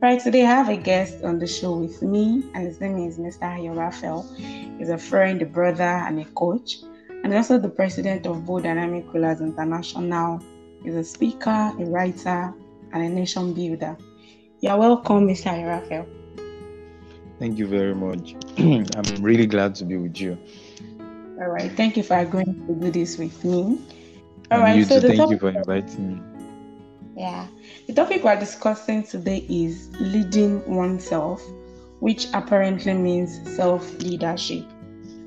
Right, today I have a guest on the show with me, and his name is Mr. Ayo Raphael. He's a friend, a brother, and a coach, and also the president of Bold Dynamic Rulers International. He's a speaker, a writer, and a nation builder. You're welcome, Mr. Ayo Raphael. Thank you very much. I'm really glad to be with you. All right, thank you for agreeing to do this with me. All and right, you so too, thank you for inviting me. Yeah. The topic we're discussing today is leading oneself, which apparently means self leadership.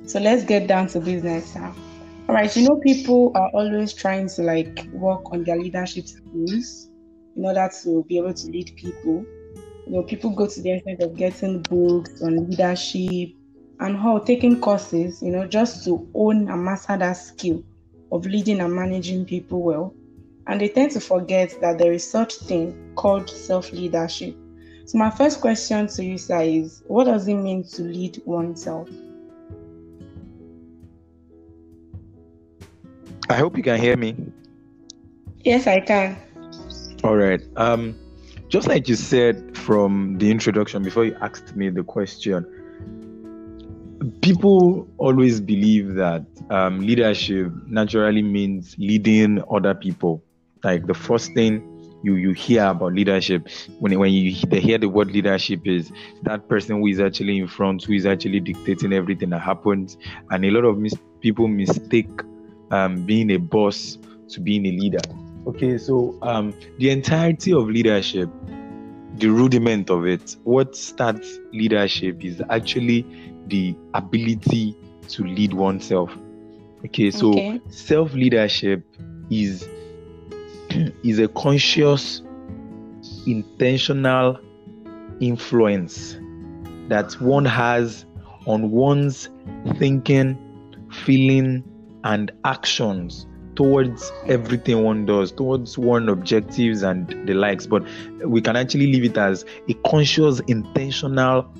So let's get down to business now. All right, you know, people are always trying to like work on their leadership skills in order to be able to lead people. You know, people go to the extent of getting books on leadership and how taking courses, you know, just to own and master that skill of leading and managing people well and they tend to forget that there is such thing called self-leadership. So my first question to you, sir, is what does it mean to lead oneself? I hope you can hear me. Yes, I can. All right. Um, just like you said from the introduction before you asked me the question, people always believe that um, leadership naturally means leading other people like the first thing you you hear about leadership when when you they hear the word leadership is that person who is actually in front who is actually dictating everything that happens. And a lot of mis- people mistake um, being a boss to being a leader. Okay so um, the entirety of leadership the rudiment of it what starts leadership is actually the ability to lead oneself. Okay so okay. self leadership is is a conscious, intentional influence that one has on one's thinking, feeling, and actions towards everything one does, towards one objectives and the likes. But we can actually leave it as a conscious, intentional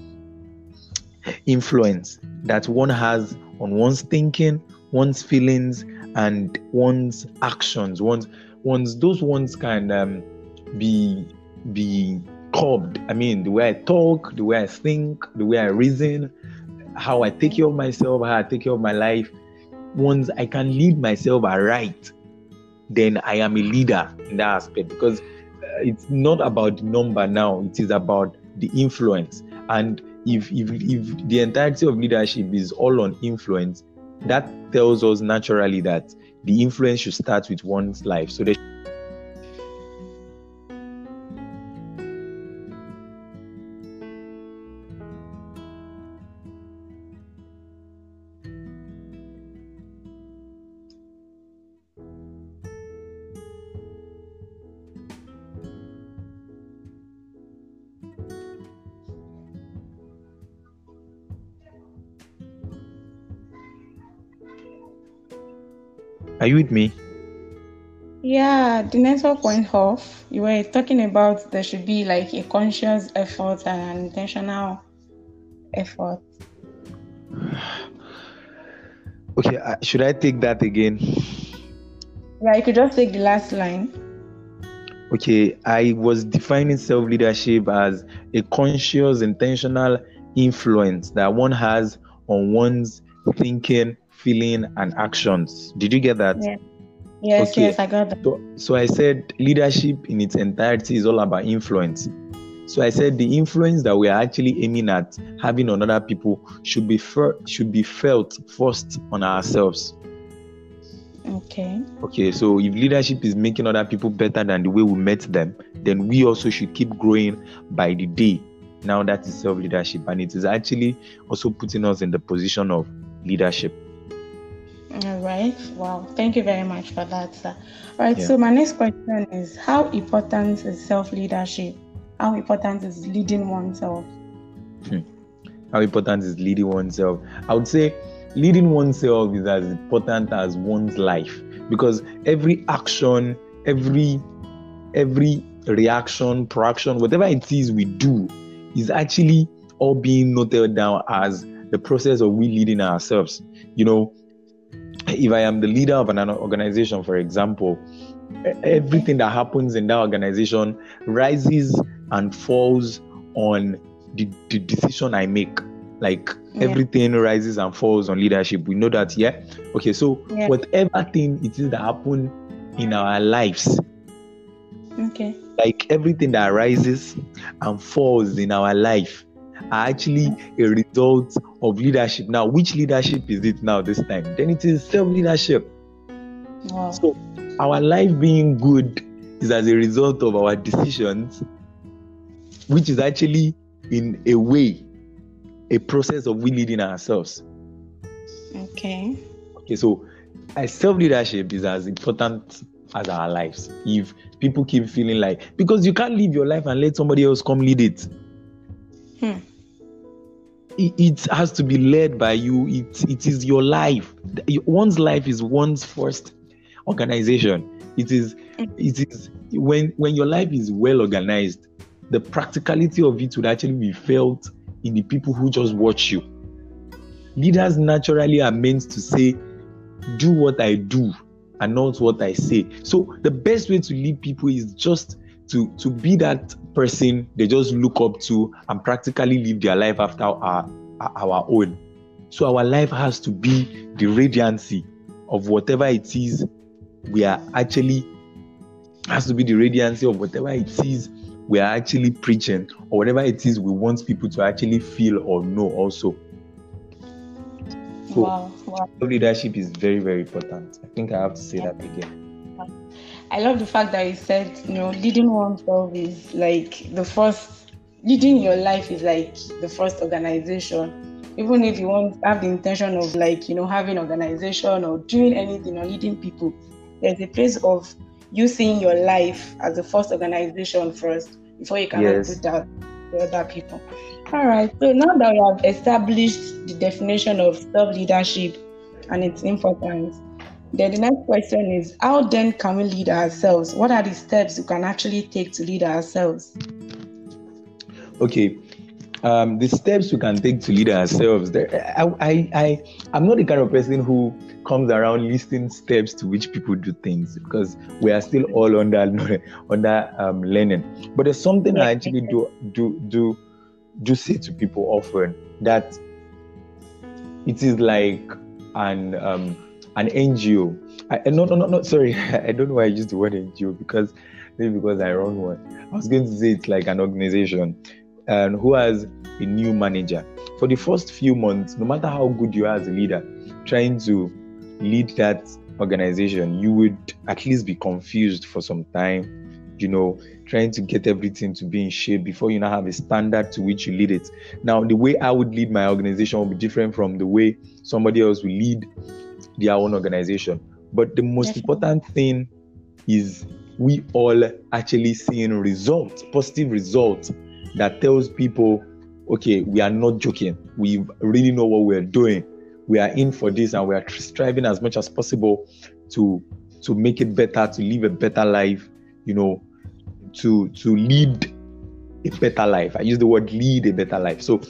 influence that one has on one's thinking, one's feelings, and one's actions, one's ones those ones can um, be be curbed. I mean, the way I talk, the way I think, the way I reason, how I take care of myself, how I take care of my life. Once I can lead myself aright, then I am a leader in that aspect because uh, it's not about the number now, it is about the influence. And if, if, if the entirety of leadership is all on influence, that tells us naturally that the influence should start with one's life. So they Are you with me? Yeah, the network went off. You were talking about there should be like a conscious effort and an intentional effort. Okay, uh, should I take that again? Yeah, you could just take the last line. Okay, I was defining self leadership as a conscious, intentional influence that one has on one's thinking, feeling, and actions. Did you get that? Yeah. Yes, okay. yes, I got that. So, so I said leadership in its entirety is all about influence. So I said the influence that we are actually aiming at having on other people should be fer- should be felt first on ourselves. Okay. Okay, so if leadership is making other people better than the way we met them, then we also should keep growing by the day. Now that is self leadership, and it is actually also putting us in the position of leadership. All right. Wow. Thank you very much for that, sir. All right. Yeah. So my next question is: How important is self leadership? How important is leading oneself? Hmm. How important is leading oneself? I would say leading oneself is as important as one's life because every action, every every reaction, proaction, whatever it is we do, is actually all being noted down as the process of we leading ourselves. You know, if I am the leader of an organization, for example, everything that happens in that organization rises and falls on the, the decision I make. Like Yeah. everything rises and falls on leadership. We know that, yeah. Okay, so Yeah. whatever thing it is that happen in our lives, Okay. like everything that rises and falls in our life are actually a result of leadership. Now, which leadership is it now this time? Then it is self leadership. Wow. So, our life being good is as a result of our decisions, which is actually, in a way, a process of we leading ourselves. Okay. Okay, so self leadership is as important as our lives. If people keep feeling like, because you can't live your life and let somebody else come lead it. Hmm. It, has to be led by you. It, it is your life. One's life is one's first organization. It is it is when when your life is well organized, the practicality of it would actually be felt in the people who just watch you. Leaders naturally are meant to say, do what I do and not what I say. So the best way to lead people is just to to be that person they just look up to and practically live their life after our our own. So our life has to be the radiancy of whatever it is we are actually has to be the radiancy of whatever it is we are actually preaching or whatever it is we want people to actually feel or know also. So Wow. Wow. leadership is very, very important. I think I have to say that again. I love the fact that you said, you know, leading oneself is like the first, leading your life is like the first organization. Even if you want have the intention of like, you know, having organization or doing anything or leading people, there's a place of you seeing your life as the first organization first before you can Yes. put out the other people. All right. So now that we have established the definition of self leadership and its importance, then the next question is how then can we lead ourselves? What are the steps we can actually take to lead ourselves? Okay. Um, the steps we can take to lead ourselves. There, I, I, I, I'm not the kind of person who comes around listing steps to which people do things because we are still all under under um, learning. But there's something I actually do do do do say to people often that it is like an um, an NGO. I, eh, no, no, no, no, sorry. I don't know why I used the word NGO because maybe because I wrong one. I was going to say it's like an organization and who has a new manager. For the first few months, no matter how good you are as a leader, trying to lead that organization, you would at least be confused for some time, you know, trying to get everything to be in shape before you now have a standard to which you lead it. Now, the way I would lead my organization will be different from the way somebody else will lead their own organization. But the most Definitely. important thing is we all actually seeing results, positive results that tells people, okay, we are not joking. We really know what we're doing. We are in for this and we are striving as much as possible to to make it better, to live a better life, you know, to to lead a better life. I use the word lead a better life. So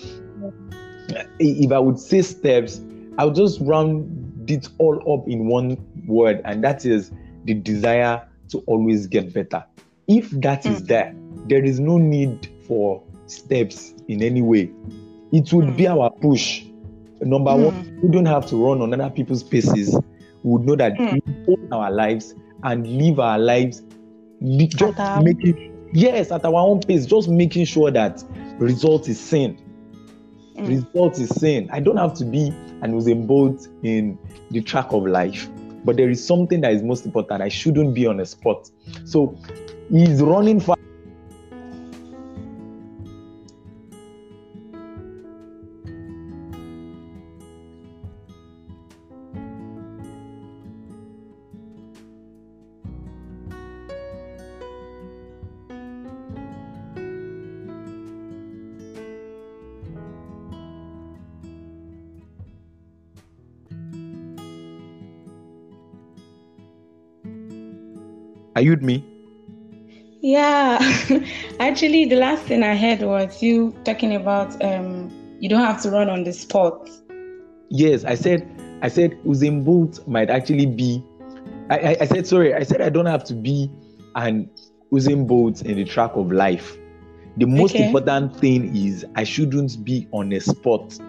if I would say steps, I would just round it all up in one word, and that is the desire to always get better. If that is Mm. there, there is no need for steps in any way. It would be our push. Number Mm. one, we don't have to run on other people's paces. We would know that we own our lives and live our lives just making yes at our own pace, just making sure that result is seen Mm. result is seen. I don't have to be and Usain Bolt in the track of life, but there is something that is most important. I shouldn't be on a spot. So he's running fast. Are you with me? Yeah, actually, the last thing I heard was you talking about um, you don't have to run on the spot. Yes, I said. I said Usain Bolt might actually be. I, I, I said sorry. I said I don't have to be an Usain Bolt in the track of life. The most Okay. important thing is I shouldn't be on a spot.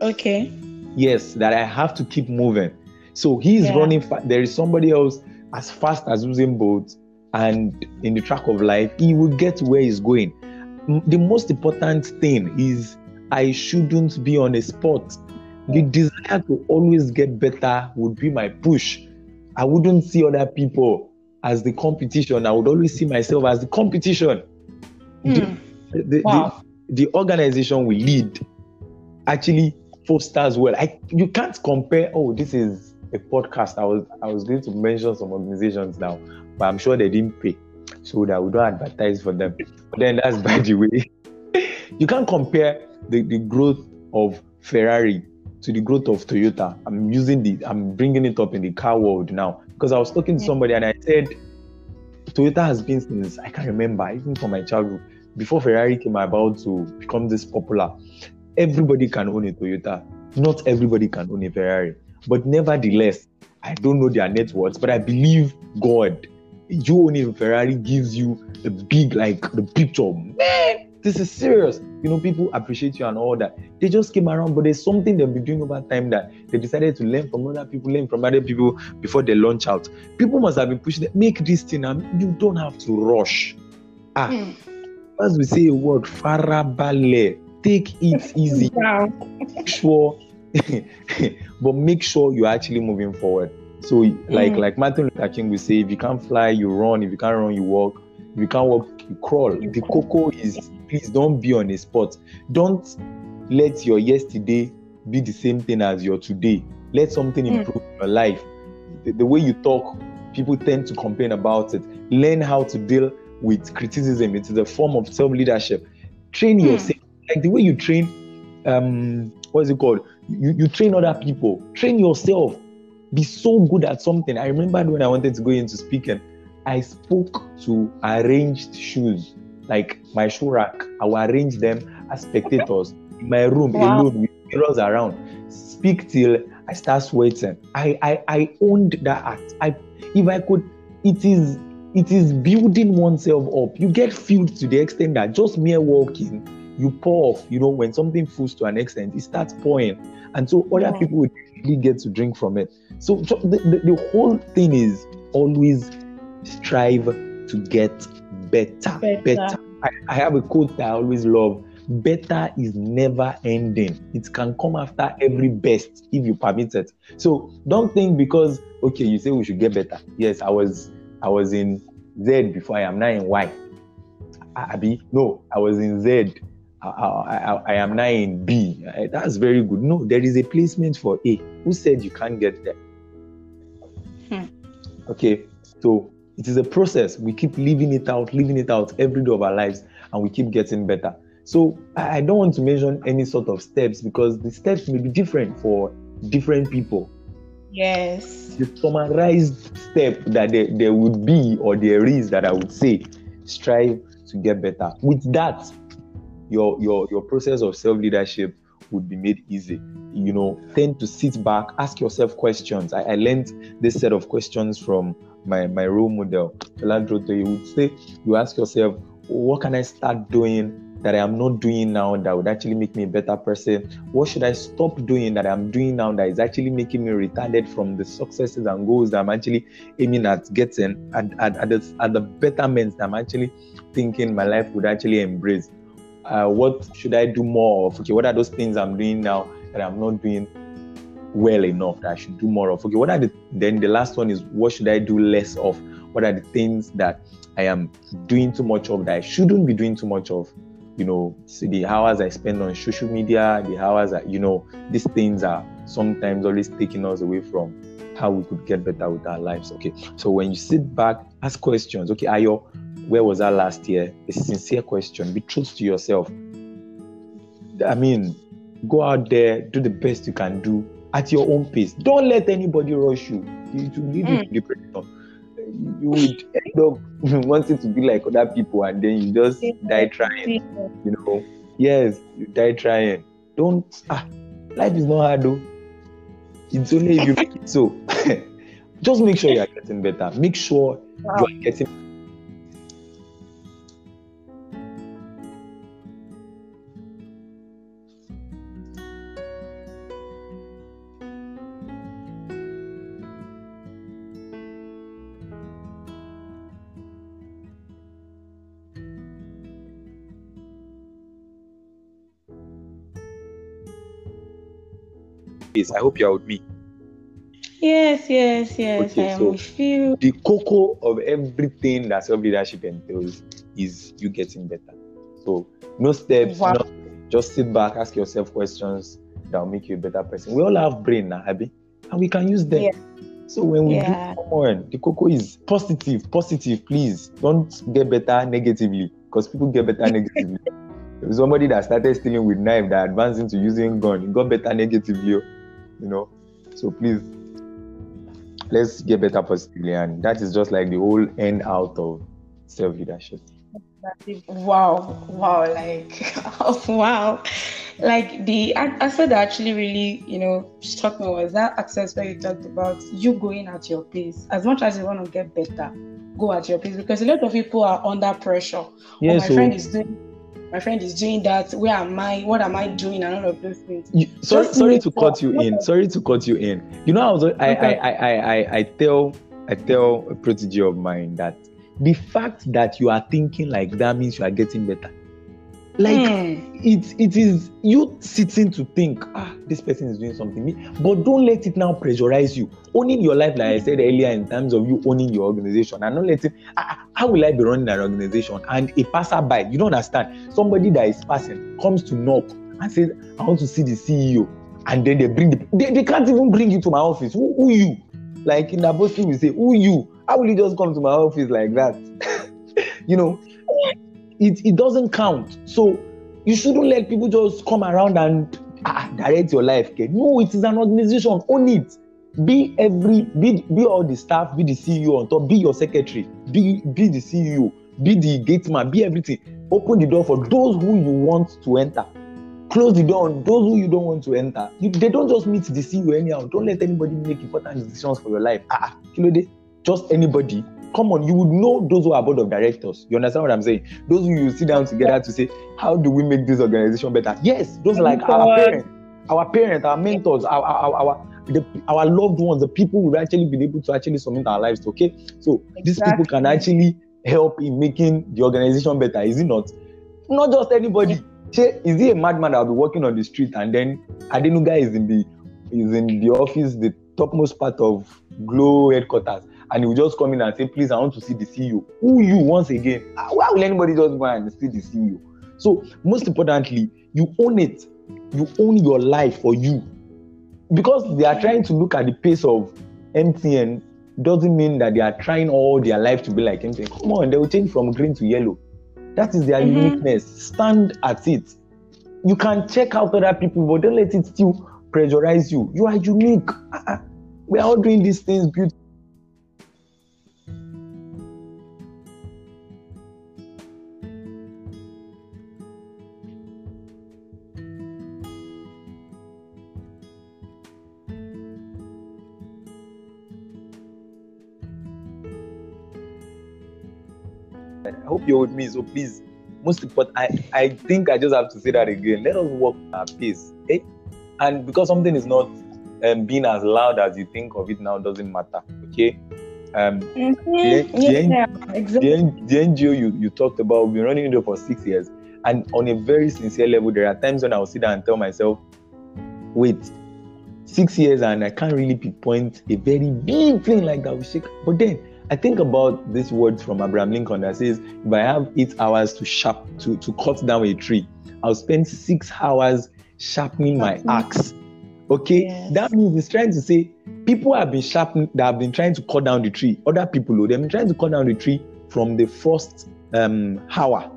Okay. Yes, that I have to keep moving. So he's Yeah. running. Fa- there is somebody else as fast as Usain Bolt, and in the track of life, he will get where he's going. The most important thing is I shouldn't be on a spot. The desire to always get better would be my push. I wouldn't see other people as the competition. I would always see myself as the competition. The- Hmm. the, the- Wow. the organization we lead actually fosters well. I you can't compare. Oh, this is a podcast. I was I was going to mention some organizations now, but I'm sure they didn't pay, so that we don't advertise for them. But then that's by the way. you can't compare the, the growth of Ferrari to the growth of Toyota. I'm using the I'm bringing it up in the car world now because I was talking to somebody and I said Toyota has been since I can remember, even from my childhood, before Ferrari came about to become this popular. Everybody can own a Toyota. Not everybody can own a Ferrari. But nevertheless, I don't know their net worth, but I believe God. You owning Ferrari gives you the big, like the picture. Man, this is serious. You know, people appreciate you and all that. They just came around, but there's something they've been doing over time that they decided to learn from other people, learn from other people before they launch out. People must have been pushing them, make this thing, and you don't have to rush. Ah, Hmm. as we say a word, farabale, take it easy Wow. sure but make sure you're actually moving forward. So like Mm. like martin luther king will say if you can't fly you run. If you can't run you walk. If you can't walk you crawl. The cocoa is please don't be on a spot. Don't let your yesterday be the same thing as your today. Let something Mm. improve in your life. The, the way you talk people tend to complain about it. Learn how to deal with criticism. It is a form of self-leadership. Train Mm. yourself. Like the way you train um what is it called? You, you train other people. Train yourself. Be so good at something. I remember when i wanted to go into speaking i spoke to arranged shoes like my shoe rack. I will arrange them as spectators in my room Wow. alone with mirrors around. Speak till i start sweating. I i i owned that act. I if i could it is it is building oneself up. You get filled to the extent that just mere walking you pour off you know when something fills to an extent it starts pouring. And so other Yeah. people would really get to drink from it. So, so the, the, the whole thing is always strive to get better. Better. I, I have a quote that i always love. Better is never ending. It can come after every best if you permit it. So don't think because okay you say we should get better. Yes i was i was in z before i am now in y. Abi, no, I was in Z. I, I, I, am now in B. That's very good. No, there is a placement for A. Who said you can't get there? Hmm. Okay, so it is a process. We keep living it out, living it out every day of our lives, and we keep getting better. So I I don't want to mention any sort of steps because the steps may be different for different people Yes. the summarized step that there, there would be or there is that I would say strive to get better. With that, your your your process of self-leadership would be made easy. You know, tend to sit back, ask yourself questions. I, I learned this set of questions from my, my role model, Philanthrope. He would say, you ask yourself, what can I start doing that I am not doing now that would actually make me a better person? What should I stop doing that I'm doing now that is actually making me retarded from the successes and goals that I'm actually aiming at getting at, at, at, the, at the betterments that I'm actually thinking my life would actually embrace? Uh, what should I do more of? Okay, what are those things I'm doing now that I'm not doing well enough that I should do more of? Okay, what are the then the last one is what should I do less of? What are the things that I am doing too much of that I shouldn't be doing too much of? You know, see the hours I spend on social media, the hours that you know, these things are sometimes always taking us away from how we could get better with our lives. Okay, so when you sit back, ask questions. Okay, Ayo, where was I last year? It's a sincere question. Be true to yourself. I mean, go out there, do the best you can do at your own pace. Don't let anybody rush you. It will lead you to depression. You would end up wanting to be like other people, and then you just die trying. You know, yes, you die trying. Don't ah, life is not hard though. It's only if you make it so. just make sure you are getting better. Make sure Wow. you are getting Yes, I hope you are with me. Yes, yes, yes. Okay, I am so- with you. The cocoa of everything that self leadership entails is you getting better. So no steps, Wow. no- just sit back, ask yourself questions that will make you a better person. We all have brain now, Abby, and we can use them. Yeah. So when we Yeah. do come on, the cocoa is positive, positive. Please don't get better negatively, because people get better negatively. Somebody that started stealing with knife that advanced into using gun. He got better negatively, oh, you know. So please, let's get better positively, and that is just like the whole end out of self leadership. Wow, wow, like wow. Like the I, I said that actually really, you know, struck me was that access where you talked about you going at your pace. As much as you want to get better, go at your pace because a lot of people are under pressure. oh, my so friend is doing my friend is doing that. Where am I? What am I doing? And all of those things. you, sorry, Just sorry to cut you in. Sorry to cut you in. You know, I was I, I, Okay. I, I, I, I tell I tell a protege of mine that the fact that you are thinking like that means you are getting better. Like Hmm. it it is you sitting to think ah this person is doing something but don't let it now pressurize you. Owning your life like i said earlier in terms of you owning your organization and not letting ah, ah, how will i be running an organization? And a passerby you don't understand. Somebody that is passing comes to knock and says i want to see the ceo and then they bring the they, they can't even bring you to my office. Who, who you? Like in Abosi we say who you? How will you just come to my office like that? You know it, it doesn't count. So you shouldn't let people just come around and ah, direct your life. Okay? No, it is an organization. Own it. Be every be be all the staff, be the CEO on top, be your secretary, be be the CEO, be the gate man, be everything. Open the door for those who you want to enter. Close the door on those who you don't want to enter. You, they don't just meet the CEO anyhow. Don't let anybody make important decisions for your life. Ah, ah, kilo de, just anybody. Come on, you would know those who are board of directors. You understand what I'm saying? Those who you sit down together to say, how do we make this organization better? Yes, those like our parents, our parents, our mentors, our our, our the, our loved ones, the people we've actually been able to actually submit our lives to. Okay, so these people can actually help in making the organization better. Is it not? Not just anybody. Say, Is he a madman that will be walking on the street and then Adenuga is in the is in the office, the topmost part of Glo headquarters, and he will just come in and say, "Please, I want to see the CEO." Who you once again? Ah, Why will anybody just go and see the CEO? So most importantly, you own it. You own your life for you, because they are trying to look at the pace of MTN. Doesn't mean that they are trying all their life to be like MTN. Come on, they will change from green to yellow. That is their Mhm. uniqueness. Stand at it. You can check out other people, but don't let it still pressurize you. You are unique. Ah, ah. We are all doing these things beautiful. You're with me. So please, most important, I, I think I just have to say that again. Let us work at our pace. Eh? And because something is not um, being as loud as you think of it now doesn't matter. Okay. Um, Mhm. The- the Yeah, the, exactly. N- the NGO you, you talked about, we've been running it for six years. And on a very sincere level, there are times when I'll sit down and tell myself, wait, six years and I can't really pinpoint a very big thing like that. will shake. But then I think about this word from Abraham Lincoln that says, if I have eight hours to sharp to, to cut down a tree, I'll spend six hours sharpening my axe. Okay, Yes. that means it's trying to say people have been sharpening that have been trying to cut down the tree. Other people, oh, they've been trying to cut down the tree from the first um hour.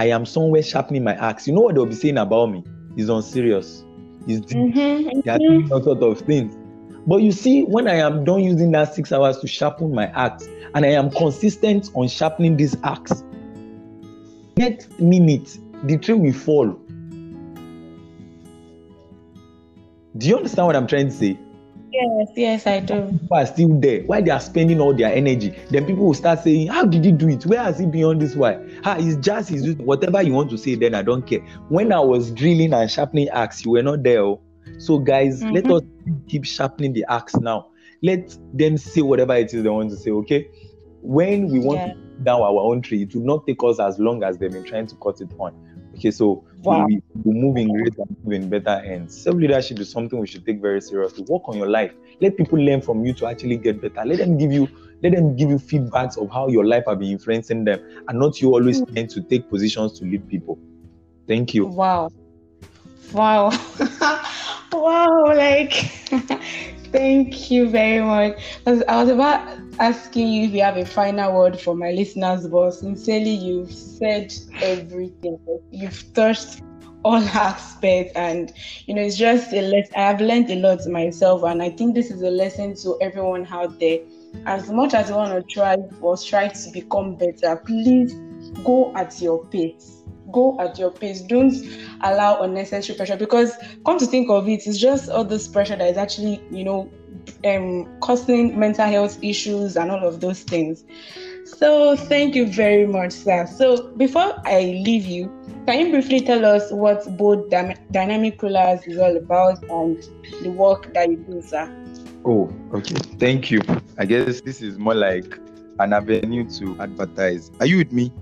I am somewhere sharpening my axe. You know what they'll be saying about me? He's unserious. He's they are mhm. doing all sort of things. But you see, when I am done using that six hours to sharpen my axe, and I am consistent on sharpening this axe, next minute the tree will fall. Do you understand what I'm trying to say? Yes, yes, I do. People are still there. Why they are spending all their energy? Then people will start saying, How did he do it? Where has he been on this why? Ah, it's just he's whatever you want to say, then I don't care. When I was drilling and sharpening axe, you were not there. oh. So, guys, let Mhm. us keep sharpening the axe now. Let them say whatever it is they want to say, okay? When we want Yeah. to down our own tree, it will not take us as long as they've been trying to cut it on. Okay, so Wow. we, we move in great and move in better ends. Self leadership is something we should take very seriously. Work on your life. Let people learn from you to actually get better. Let them give you let them give you feedbacks of how your life have been influencing them, and not you always trying to take positions to lead people. Thank you. Wow. Wow. wow. Like, thank you very much. I was about asking you if you have a final word for my listeners, but sincerely, you've said everything. You've touched all aspects, and you know, it's just a lesson. I have learned a lot myself, and I think this is a lesson to everyone out there. As much as you want to try or strive to become better, please go at your pace go at your pace. Don't allow unnecessary pressure because come to think of it, it's just all this pressure that is actually, you know, um causing mental health issues and all of those things. So thank you very much, sir. So before I leave you, can you briefly tell us what both Dy- dynamic rulers is all about and the work that you do, sir? Oh, okay. Thank you. I guess this is more like an avenue to advertise. Are you with me?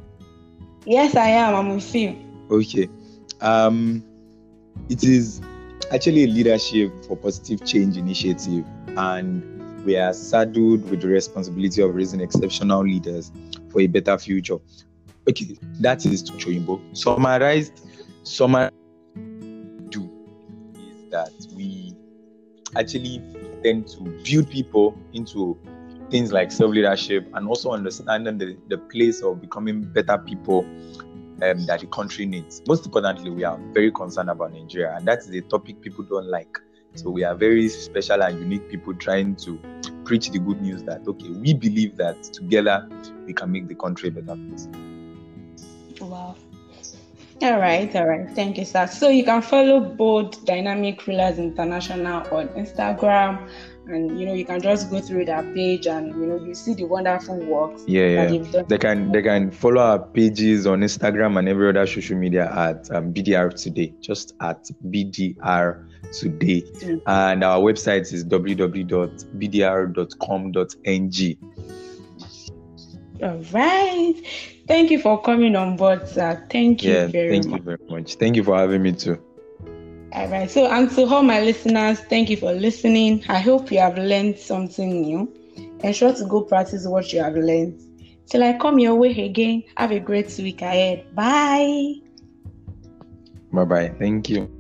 Yes, I am. I'm with you. Okay. Um, it is actually a leadership for positive change initiative, and we are saddled with the responsibility of raising exceptional leaders for a better future. Okay, that is Choyimbo. Summarized, summary do is that we actually tend to build people into things like self-leadership and also understanding the, the place of becoming better people um, that the country needs. Most importantly, we are very concerned about Nigeria, and that is a topic people don't like. So we are very special and unique people trying to preach the good news that okay, we believe that together we can make the country a better place. Wow. All right, all right. Thank you, sir. So you can follow Bold Dynamic Rulers International on Instagram, and you know you can just go through their page, and you know you see the wonderful works Yeah, yeah. They can they can follow our pages on Instagram and every other social media at um, BDR Today, just at BDR Today, Mm. and our website is www.bdr.com.ng. All right. Thank you for coming on board, sir. Thank you Yeah, very thank much. you very much. Thank you for having me too. All right. So, and to all my listeners, thank you for listening. I hope you have learned something new. Ensure to go practice what you have learned. Till I come your way again, have a great week ahead. Bye. Bye bye. Thank you.